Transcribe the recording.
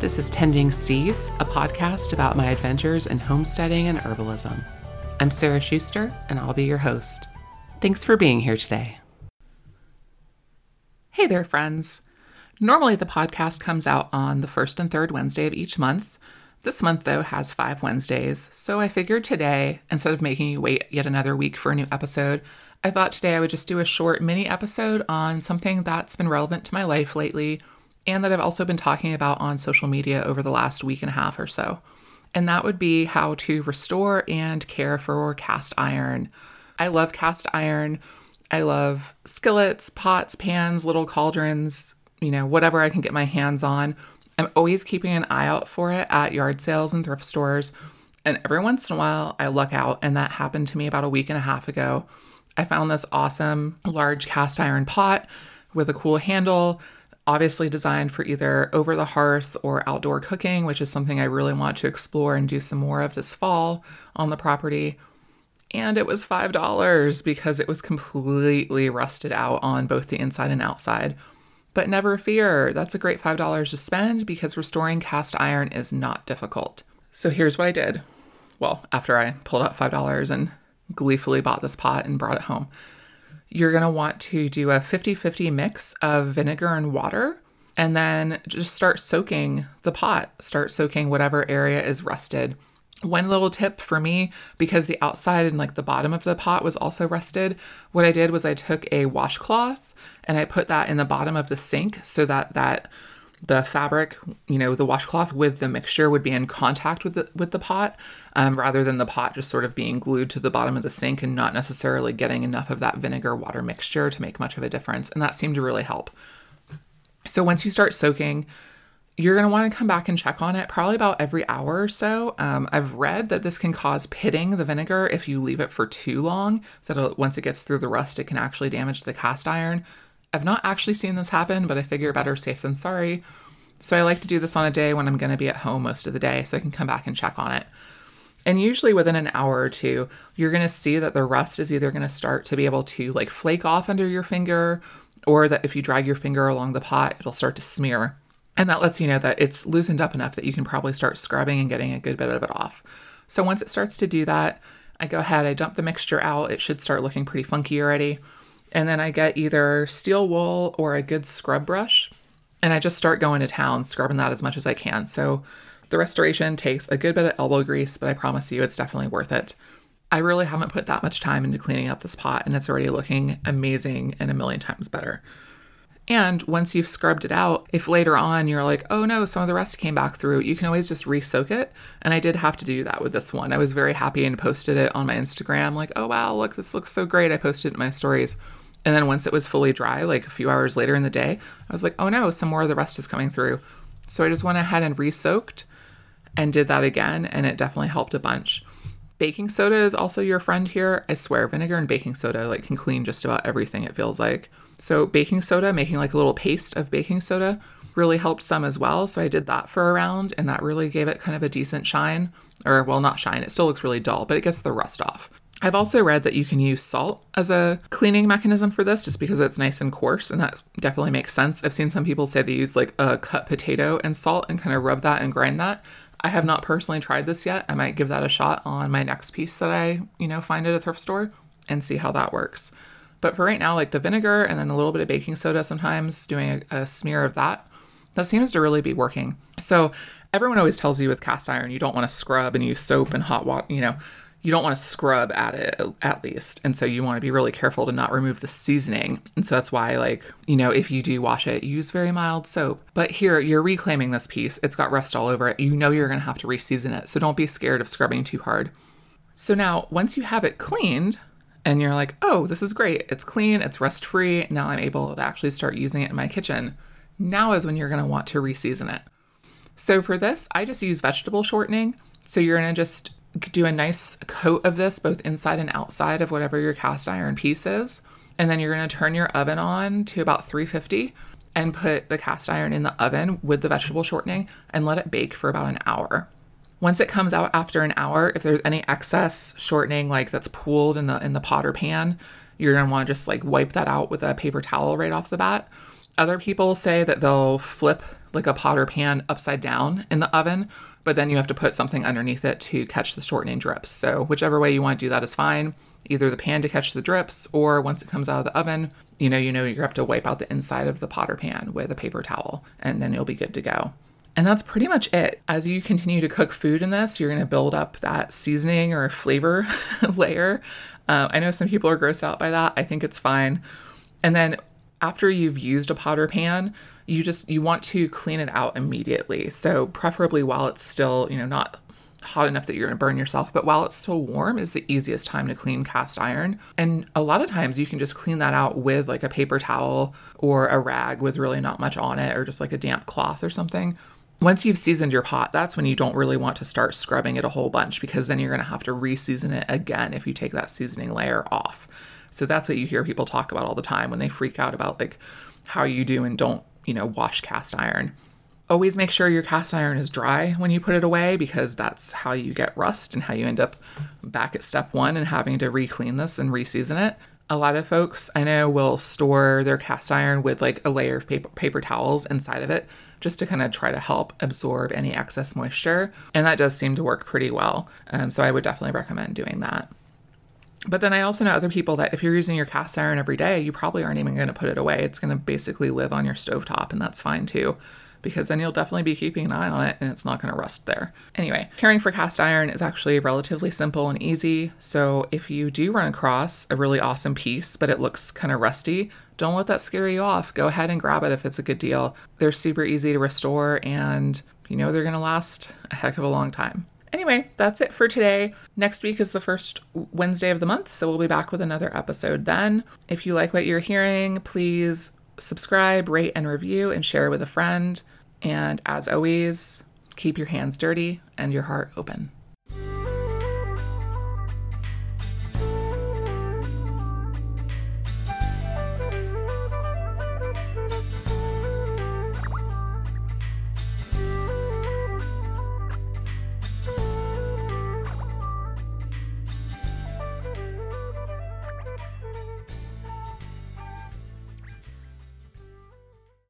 This is Tending Seeds, a podcast about my adventures in homesteading and herbalism. I'm Sarah Schuster, and I'll be your host. Thanks for being here today. Hey there, friends. Normally, the podcast comes out on the first and third Wednesday of each month. This month, though, has five Wednesdays, so I figured today, instead of making you wait yet another week for a new episode, I thought today I would just do a short mini episode on something that's been relevant to my life lately and that I've also been talking about on social media over the last week and a half or so. And that would be how to restore and care for cast iron. I love cast iron. I love skillets, pots, pans, little cauldrons, you know, whatever I can get my hands on. I'm always keeping an eye out for it at yard sales and thrift stores. And every once in a while, I luck out. And that happened to me about a week and a half ago. I found this awesome large cast iron pot with a cool handle obviously designed for either over the hearth or outdoor cooking, which is something I really want to explore and do some more of this fall on the property. And it was $5 because it was completely rusted out on both the inside and outside. But never fear, that's a great $5 to spend because restoring cast iron is not difficult. So here's what I did. Well, after I pulled out $5 and gleefully bought this pot and brought it home you're going to want to do a 50 50 mix of vinegar and water and then just start soaking the pot, start soaking whatever area is rusted. One little tip for me, because the outside and like the bottom of the pot was also rusted, what I did was I took a washcloth and I put that in the bottom of the sink so that that the fabric, you know, the washcloth with the mixture would be in contact with the with the pot, um, rather than the pot just sort of being glued to the bottom of the sink and not necessarily getting enough of that vinegar water mixture to make much of a difference. And that seemed to really help. So once you start soaking, you're going to want to come back and check on it probably about every hour or so. Um, I've read that this can cause pitting the vinegar if you leave it for too long, that once it gets through the rust, it can actually damage the cast iron. I've not actually seen this happen, but I figure better safe than sorry. So I like to do this on a day when I'm going to be at home most of the day so I can come back and check on it. And usually within an hour or two, you're going to see that the rust is either going to start to be able to like flake off under your finger or that if you drag your finger along the pot, it'll start to smear. And that lets you know that it's loosened up enough that you can probably start scrubbing and getting a good bit of it off. So once it starts to do that, I go ahead, I dump the mixture out. It should start looking pretty funky already. And then I get either steel wool or a good scrub brush. And I just start going to town, scrubbing that as much as I can. So the restoration takes a good bit of elbow grease, but I promise you it's definitely worth it. I really haven't put that much time into cleaning up this pot, and it's already looking amazing and a million times better. And once you've scrubbed it out, if later on you're like, oh no, some of the rest came back through, you can always just re soak it. And I did have to do that with this one. I was very happy and posted it on my Instagram, like, oh wow, look, this looks so great. I posted it in my stories. And then once it was fully dry, like a few hours later in the day, I was like, oh no, some more of the rest is coming through. So I just went ahead and re soaked and did that again, and it definitely helped a bunch. Baking soda is also your friend here. I swear, vinegar and baking soda like can clean just about everything. It feels like. So baking soda, making like a little paste of baking soda, really helped some as well. So I did that for a round, and that really gave it kind of a decent shine. Or well, not shine. It still looks really dull, but it gets the rust off. I've also read that you can use salt as a cleaning mechanism for this just because it's nice and coarse, and that definitely makes sense. I've seen some people say they use like a cut potato and salt and kind of rub that and grind that. I have not personally tried this yet. I might give that a shot on my next piece that I, you know, find at a thrift store and see how that works. But for right now, like the vinegar and then a little bit of baking soda sometimes, doing a, a smear of that, that seems to really be working. So everyone always tells you with cast iron, you don't want to scrub and use soap and hot water, you know, you don't want to scrub at it at least. And so you want to be really careful to not remove the seasoning. And so that's why, like, you know, if you do wash it, use very mild soap. But here, you're reclaiming this piece. It's got rust all over it. You know you're going to have to reseason it. So don't be scared of scrubbing too hard. So now, once you have it cleaned, and you're like, oh, this is great. It's clean, it's rust free. Now I'm able to actually start using it in my kitchen. Now is when you're going to want to reseason it. So for this, I just use vegetable shortening. So you're going to just do a nice coat of this both inside and outside of whatever your cast iron piece is. And then you're going to turn your oven on to about 350 and put the cast iron in the oven with the vegetable shortening and let it bake for about an hour. Once it comes out after an hour, if there's any excess shortening like that's pooled in the in the pot or pan, you're going to want to just like wipe that out with a paper towel right off the bat. Other people say that they'll flip like a pot or pan upside down in the oven, but then you have to put something underneath it to catch the shortening drips. So, whichever way you want to do that is fine. Either the pan to catch the drips, or once it comes out of the oven, you know, you know, you have to wipe out the inside of the pot or pan with a paper towel, and then you'll be good to go. And that's pretty much it. As you continue to cook food in this, you're going to build up that seasoning or flavor layer. Uh, I know some people are grossed out by that. I think it's fine. And then after you've used a pot or pan, you just you want to clean it out immediately. So preferably while it's still, you know, not hot enough that you're going to burn yourself, but while it's still warm is the easiest time to clean cast iron. And a lot of times you can just clean that out with like a paper towel or a rag with really not much on it or just like a damp cloth or something. Once you've seasoned your pot, that's when you don't really want to start scrubbing it a whole bunch because then you're going to have to re-season it again if you take that seasoning layer off. So that's what you hear people talk about all the time when they freak out about like how you do and don't, you know, wash cast iron. Always make sure your cast iron is dry when you put it away because that's how you get rust and how you end up back at step one and having to re clean this and re season it a lot of folks I know will store their cast iron with like a layer of paper, paper towels inside of it just to kind of try to help absorb any excess moisture. And that does seem to work pretty well. Um, so I would definitely recommend doing that. But then I also know other people that if you're using your cast iron every day, you probably aren't even going to put it away. It's going to basically live on your stovetop, and that's fine too because then you'll definitely be keeping an eye on it and it's not going to rust there. Anyway, caring for cast iron is actually relatively simple and easy. So if you do run across a really awesome piece, but it looks kind of rusty, don't let that scare you off. Go ahead and grab it if it's a good deal. They're super easy to restore and you know they're going to last a heck of a long time. Anyway, that's it for today. Next week is the first Wednesday of the month, so we'll be back with another episode then. If you like what you're hearing, please subscribe, rate, and review, and share with a friend. And as always, keep your hands dirty and your heart open.